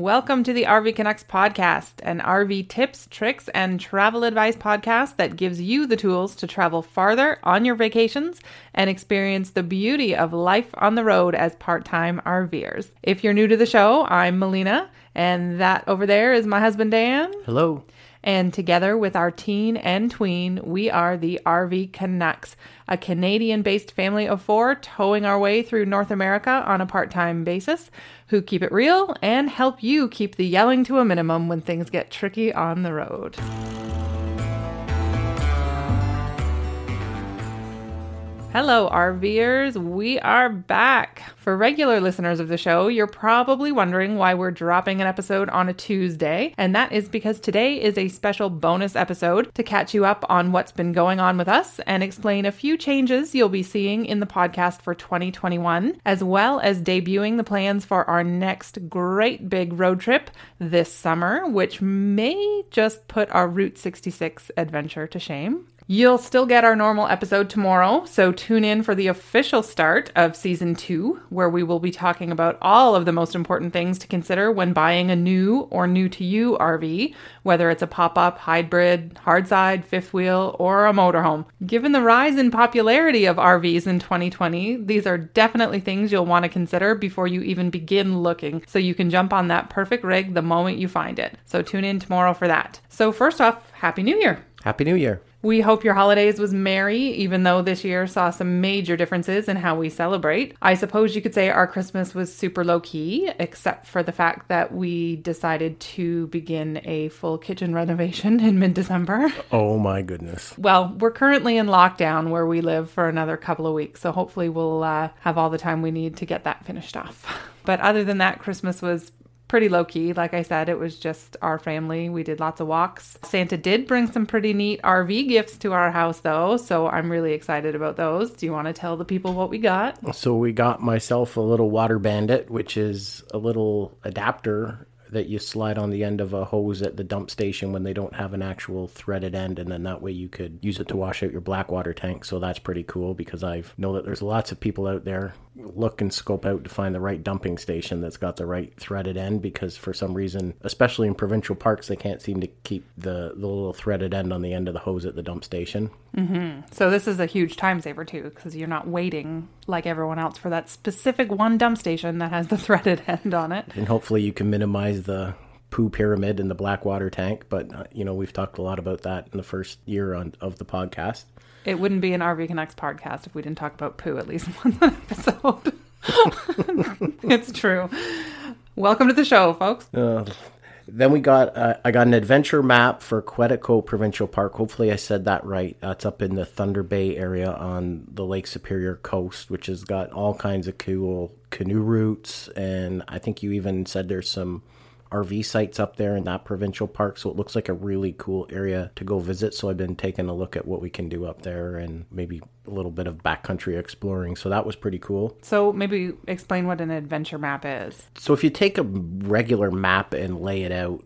Welcome to the RV Canucks podcast, an RV tips, tricks, and travel advice podcast that gives you the tools to travel farther on your vacations and experience the beauty of life on the road as part time RVers. If you're new to the show, I'm Melina, and that over there is my husband Dan. Hello. And together with our teen and tween, we are the RV Canucks, a Canadian based family of four towing our way through North America on a part time basis, who keep it real and help you keep the yelling to a minimum when things get tricky on the road. Hello, RVers. We are back. For regular listeners of the show, you're probably wondering why we're dropping an episode on a Tuesday, and that is because today is a special bonus episode to catch you up on what's been going on with us and explain a few changes you'll be seeing in the podcast for 2021, as well as debuting the plans for our next great big road trip this summer, which may just put our Route 66 adventure to shame. You'll still get our normal episode tomorrow, so tune in for the official start of season two, where we will be talking about all of the most important things to consider when buying a new or new to you RV, whether it's a pop up, hybrid, hardside, fifth wheel, or a motorhome. Given the rise in popularity of RVs in 2020, these are definitely things you'll want to consider before you even begin looking, so you can jump on that perfect rig the moment you find it. So tune in tomorrow for that. So, first off, Happy New Year! Happy New Year. We hope your holidays was merry, even though this year saw some major differences in how we celebrate. I suppose you could say our Christmas was super low key, except for the fact that we decided to begin a full kitchen renovation in mid December. Oh my goodness. Well, we're currently in lockdown where we live for another couple of weeks, so hopefully we'll uh, have all the time we need to get that finished off. But other than that, Christmas was pretty low key. Like I said, it was just our family. We did lots of walks. Santa did bring some pretty neat RV gifts to our house, though, so I'm really excited about those. Do you want to tell the people what we got? So, we got myself a little water bandit, which is a little adapter that you slide on the end of a hose at the dump station when they don't have an actual threaded end and then that way you could use it to wash out your black water tank so that's pretty cool because i know that there's lots of people out there look and scope out to find the right dumping station that's got the right threaded end because for some reason especially in provincial parks they can't seem to keep the, the little threaded end on the end of the hose at the dump station mm-hmm. so this is a huge time saver too because you're not waiting like everyone else for that specific one dump station that has the threaded end on it and hopefully you can minimize the poo pyramid in the black water tank but uh, you know we've talked a lot about that in the first year on, of the podcast it wouldn't be an RV Canucks podcast if we didn't talk about poo at least once an episode. it's true. Welcome to the show, folks. Uh, then we got uh, I got an adventure map for Quetico Provincial Park. Hopefully I said that right. That's up in the Thunder Bay area on the Lake Superior coast, which has got all kinds of cool canoe routes and I think you even said there's some RV sites up there in that provincial park. So it looks like a really cool area to go visit. So I've been taking a look at what we can do up there and maybe a little bit of backcountry exploring. So that was pretty cool. So maybe explain what an adventure map is. So if you take a regular map and lay it out,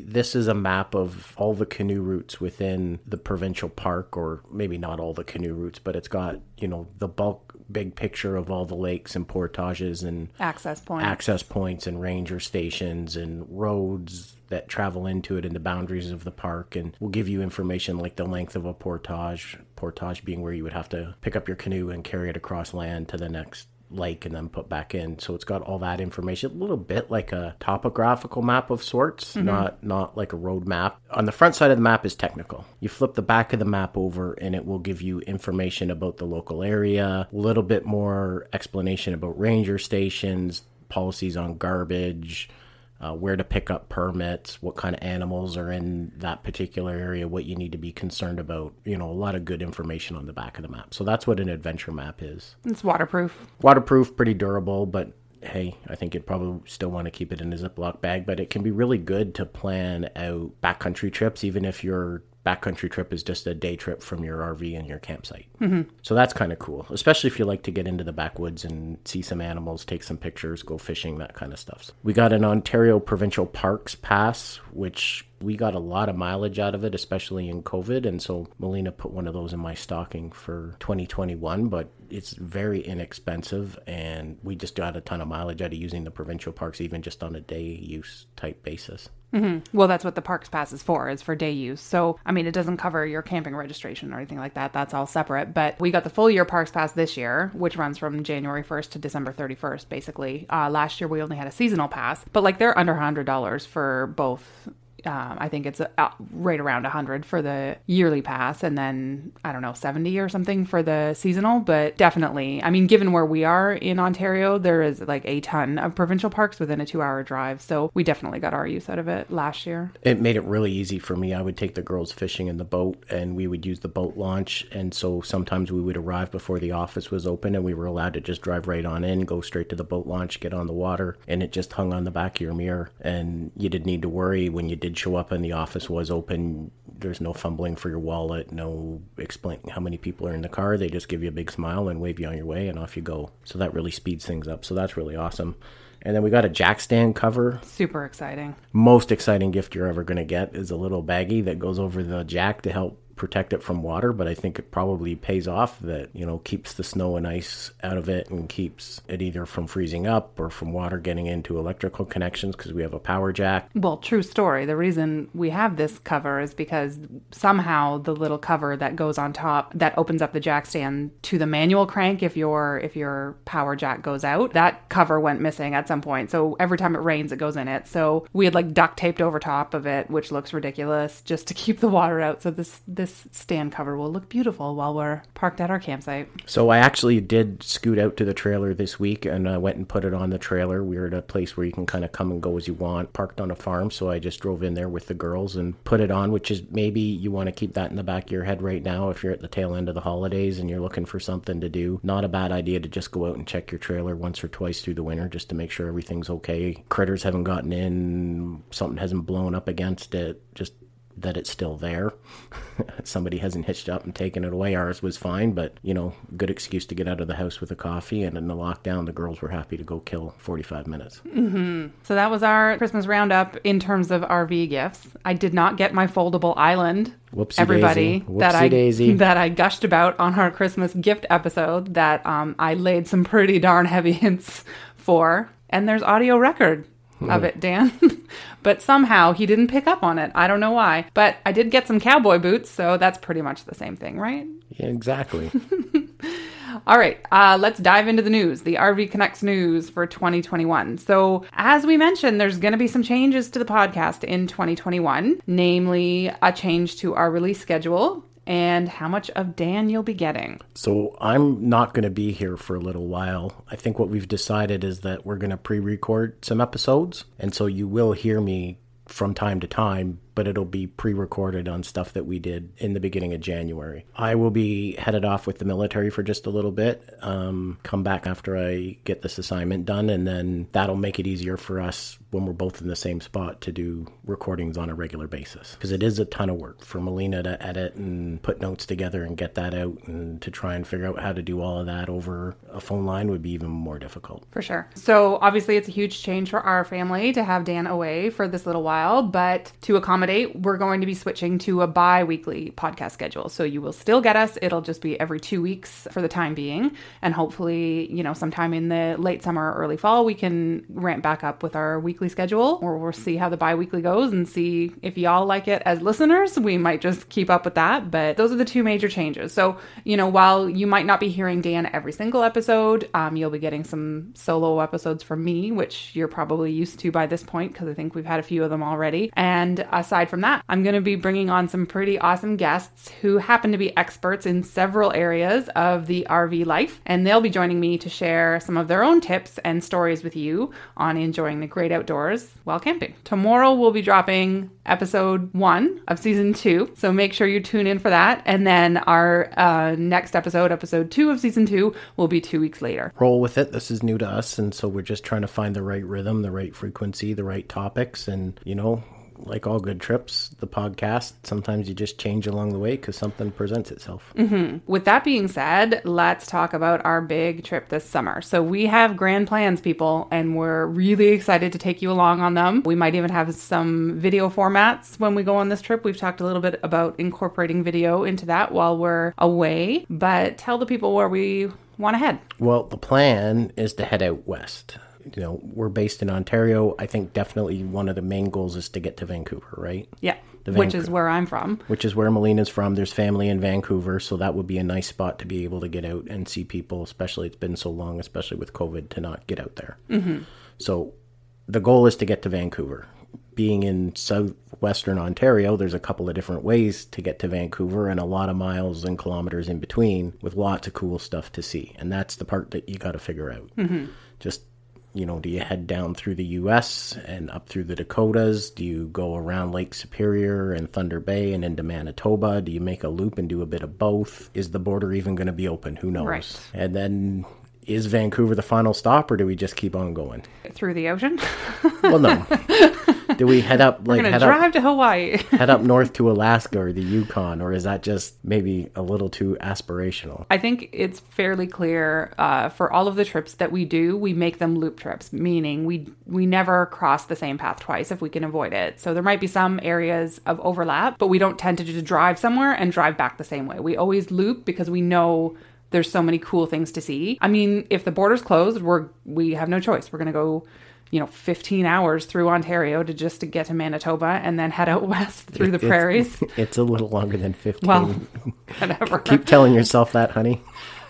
this is a map of all the canoe routes within the provincial park, or maybe not all the canoe routes, but it's got, you know, the bulk big picture of all the lakes and portages and access points, access points and ranger stations and roads that travel into it and the boundaries of the park. And we'll give you information like the length of a portage, portage being where you would have to pick up your canoe and carry it across land to the next lake and then put back in. So it's got all that information, a little bit like a topographical map of sorts, mm-hmm. not not like a road map. On the front side of the map is technical. You flip the back of the map over and it will give you information about the local area, a little bit more explanation about ranger stations, policies on garbage, uh, where to pick up permits, what kind of animals are in that particular area, what you need to be concerned about. You know, a lot of good information on the back of the map. So that's what an adventure map is. It's waterproof. Waterproof, pretty durable, but hey, I think you'd probably still want to keep it in a Ziploc bag, but it can be really good to plan out backcountry trips, even if you're backcountry trip is just a day trip from your RV and your campsite. Mm-hmm. So that's kind of cool, especially if you like to get into the backwoods and see some animals, take some pictures, go fishing, that kind of stuff. We got an Ontario Provincial Parks Pass, which we got a lot of mileage out of it, especially in COVID. And so Melina put one of those in my stocking for 2021. But it's very inexpensive, and we just got a ton of mileage out of using the provincial parks, even just on a day use type basis. Well, that's what the Parks Pass is for, is for day use. So, I mean, it doesn't cover your camping registration or anything like that. That's all separate. But we got the full year Parks Pass this year, which runs from January 1st to December 31st, basically. Uh, last year, we only had a seasonal pass, but like they're under $100 for both um, I think it's uh, right around 100 for the yearly pass and then I don't know 70 or something for the seasonal but definitely I mean given where we are in Ontario there is like a ton of provincial parks within a 2 hour drive so we definitely got our use out of it last year It made it really easy for me. I would take the girls fishing in the boat and we would use the boat launch. And so sometimes we would arrive before the office was open and we were allowed to just drive right on in, go straight to the boat launch, get on the water. And it just hung on the back of your mirror. And you didn't need to worry when you did show up and the office was open. There's no fumbling for your wallet, no explaining how many people are in the car. They just give you a big smile and wave you on your way and off you go. So that really speeds things up. So that's really awesome. And then we got a jack stand cover super exciting most exciting gift you're ever going to get is a little baggie that goes over the jack to help protect it from water but i think it probably pays off that you know keeps the snow and ice out of it and keeps it either from freezing up or from water getting into electrical connections because we have a power jack Well, true story. The reason we have this cover is because somehow the little cover that goes on top that opens up the jack stand to the manual crank if your if your power jack goes out, that cover went missing at some point. So every time it rains it goes in it. So we had like duct taped over top of it, which looks ridiculous just to keep the water out. So this this stand cover will look beautiful while we're parked at our campsite. So I actually did scoot out to the trailer this week and I went and put it on the trailer. We are at a place where you can kind of come and go as you want, parked on a farm. So I just drove in there with the girls and put it on, which is maybe you want to keep that in the back of your head right now if you're at the tail end of the holidays and you're looking for something to do. Not a bad idea to just go out and check your trailer once or twice through the winter just to make sure everything's okay. Critters haven't gotten in, something hasn't blown up against it. Just that it's still there. Somebody hasn't hitched up and taken it away. Ours was fine, but you know, good excuse to get out of the house with a coffee. And in the lockdown, the girls were happy to go kill 45 minutes. So that was our Christmas roundup in terms of RV gifts. I did not get my foldable island. Whoopsie Everybody daisy. that I Whoopsie daisy. that I gushed about on our Christmas gift episode that um, I laid some pretty darn heavy hints for, and there's audio record of it, Dan. but somehow he didn't pick up on it. I don't know why. But I did get some cowboy boots, so that's pretty much the same thing, right? Yeah, exactly. All right, uh, let's dive into the news, the RV Canucks news for 2021. So, as we mentioned, there's going to be some changes to the podcast in 2021, namely a change to our release schedule and how much of Dan you'll be getting. So I'm not going to be here for a little while. I think what we've decided is that we're going to pre-record some episodes, and so you will hear me from time to time, but it'll be pre-recorded on stuff that we did in the beginning of January. I will be headed off with the military for just a little bit. Um, come back after I get this assignment done, and then that'll make it easier for us when we're both in the same spot to do recordings on a regular basis because it is a ton of work for Melina to edit and put notes together and get that out and to try and figure out how to do all of that over a phone line would be even more difficult. For sure. So, obviously, it's a huge change for our family to have Dan away for this little while, but to accommodate, we're going to be switching to a bi weekly podcast schedule. So, you will still get us. It'll just be every two weeks for the time being. And hopefully, you know, sometime in the late summer or early fall, we can ramp back up with our weekly schedule or we'll see how the bi weekly goes and see if y'all like it as listeners. We might just keep up with that. But those are the two major changes. So, you know, while you might not be hearing Dan every single episode, um, you'll be getting some solo episodes from me, which you're probably used to by this point because I think we've had a few of them already. And aside from that, I'm going to be bringing on some pretty awesome guests who happen to be experts in several areas of the RV life. And they'll be joining me to share some of their own tips and stories with you on enjoying the great outdoors while camping. Tomorrow we'll be dropping episode one of season two. So make sure you tune in for that. And then our uh, next episode, episode two of season two, will be two weeks later. Roll with it. This is new to us, and so we're just trying to find the right rhythm, the right frequency, the right topics, and you know, like all good trips, the podcast, sometimes you just change along the way because something presents itself. Mm-hmm. With that being said, let's talk about our big trip this summer. So, we have grand plans, people, and we're really excited to take you along on them. We might even have some video formats when we go on this trip. We've talked a little bit about incorporating video into that while we're away, but tell the people where we want to head? Well, the plan is to head out west. You know, we're based in Ontario. I think definitely one of the main goals is to get to Vancouver, right? Yeah. The Which is where I'm from. Which is where Melina's from. There's family in Vancouver, so that would be a nice spot to be able to get out and see people, especially it's been so long, especially with COVID, to not get out there. Mm-hmm. So the goal is to get to Vancouver. Being in southwestern Ontario, there's a couple of different ways to get to Vancouver and a lot of miles and kilometers in between with lots of cool stuff to see. And that's the part that you got to figure out. Mm-hmm. Just, you know, do you head down through the US and up through the Dakotas? Do you go around Lake Superior and Thunder Bay and into Manitoba? Do you make a loop and do a bit of both? Is the border even going to be open? Who knows? Right. And then is Vancouver the final stop or do we just keep on going? Through the ocean. Well, no. do we head up like head drive up to Hawaii. head up north to Alaska or the Yukon or is that just maybe a little too aspirational? I think it's fairly clear uh, for all of the trips that we do, we make them loop trips, meaning we we never cross the same path twice if we can avoid it. So there might be some areas of overlap, but we don't tend to just drive somewhere and drive back the same way. We always loop because we know there's so many cool things to see. I mean, if the border's closed, we're we have no choice. We're gonna go. You know, 15 hours through Ontario to just to get to Manitoba and then head out west through the It's- prairies. It's a little longer than 15. Well, whatever. Keep telling yourself that, honey.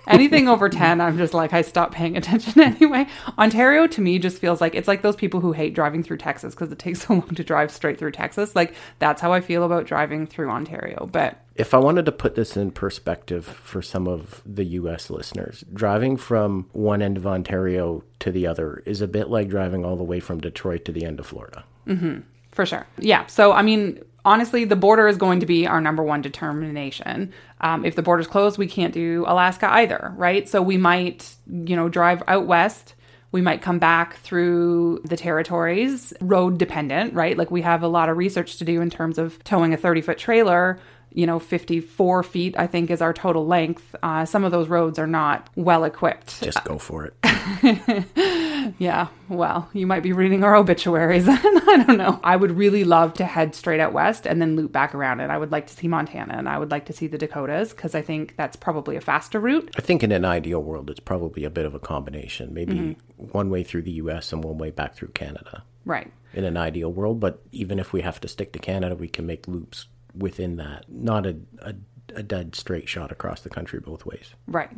Anything over 10, I'm just like, I stop paying attention anyway. Ontario to me just feels like it's like those people who hate driving through Texas because it takes so long to drive straight through Texas. Like, that's how I feel about driving through Ontario. But If I wanted to put this in perspective for some of the US listeners, driving from one end of Ontario to the other is a bit like driving all the way from Detroit to the end of Florida. Mm-hmm. for sure. Yeah. So, I mean, honestly, the border is going to be our number one determination. Um, if the border's closed, we can't do Alaska either, right? So, we might, you know, drive out west. We might come back through the territories, road dependent, right? Like we have a lot of research to do in terms of towing a 30 foot trailer. You know, 54 feet, I think, is our total length. Uh, some of those roads are not well equipped. Just go for it. Yeah, well, you might be reading our obituaries. I don't know. I would really love to head straight out west and then loop back around it. I would like to see Montana and I would like to see the Dakotas because I think that's probably a faster route. I think in an ideal world, it's probably a bit of a combination. Maybe mm-hmm. one way through the US and one way back through Canada. Right. in an ideal world. But even if we have to stick to Canada, we can make loops within that. Not a, a, a dead straight shot across the country both ways. Right.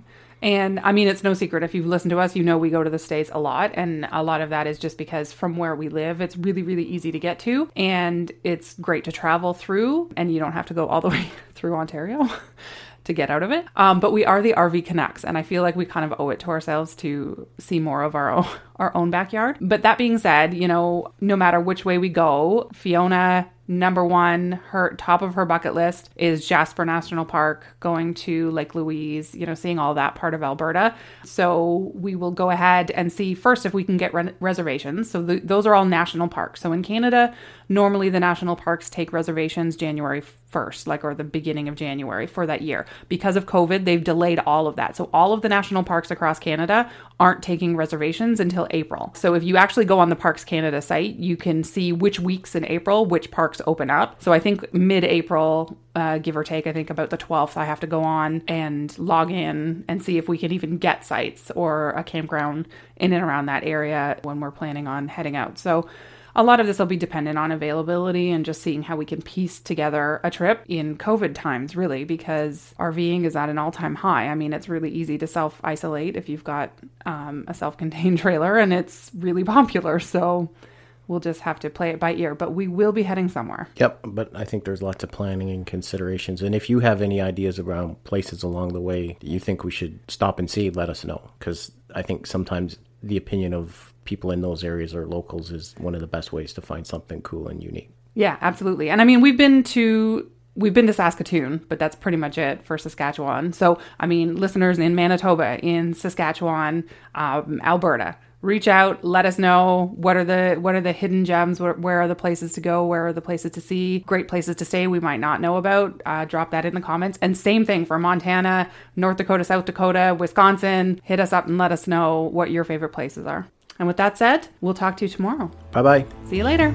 And I mean, it's no secret. If you've listened to us, you know we go to the States a lot. And a lot of that is just because from where we live, it's really, really easy to get to. And it's great to travel through. And you don't have to go all the way through Ontario. To get out of it, um, but we are the RV Canucks, and I feel like we kind of owe it to ourselves to see more of our own, our own backyard. But that being said, you know, no matter which way we go, Fiona number one, her top of her bucket list is Jasper National Park, going to Lake Louise, you know, seeing all that part of Alberta. So we will go ahead and see first if we can get re- reservations. So th- those are all national parks. So in Canada, normally the national parks take reservations January 1st, like or the beginning of January for that year. Because of COVID, they've delayed all of that. So all of the national parks across Canada aren't taking reservations until April. So if you actually go on the Parks Canada site, you can see which weeks in April which parks open up. So I think mid April, uh, give or take, I think about the 12th, I have to go on and log in and see if we can even get sites or a campground in and around that area when we're planning on heading out. So a lot of this will be dependent on availability and just seeing how we can piece together a trip in COVID times, really, because RVing is at an all time high. I mean, it's really easy to self isolate if you've got um, a self contained trailer and it's really popular. So we'll just have to play it by ear, but we will be heading somewhere. Yep, but I think there's lots of planning and considerations. And if you have any ideas around places along the way that you think we should stop and see, let us know. Because I think sometimes the opinion of people in those areas or locals is one of the best ways to find something cool and unique. Yeah, absolutely. And I mean, we've been to we've been to Saskatoon, but that's pretty much it for Saskatchewan. So, I mean, listeners in Manitoba, in Saskatchewan, um, Alberta, reach out, let us know what are the what are the hidden gems, where, where are the places to go, where are the places to see, great places to stay we might not know about. Uh, drop that in the comments. And same thing for Montana, North Dakota, South Dakota, Wisconsin. Hit us up and let us know what your favorite places are. And with that said, we'll talk to you tomorrow. Bye bye. See you later.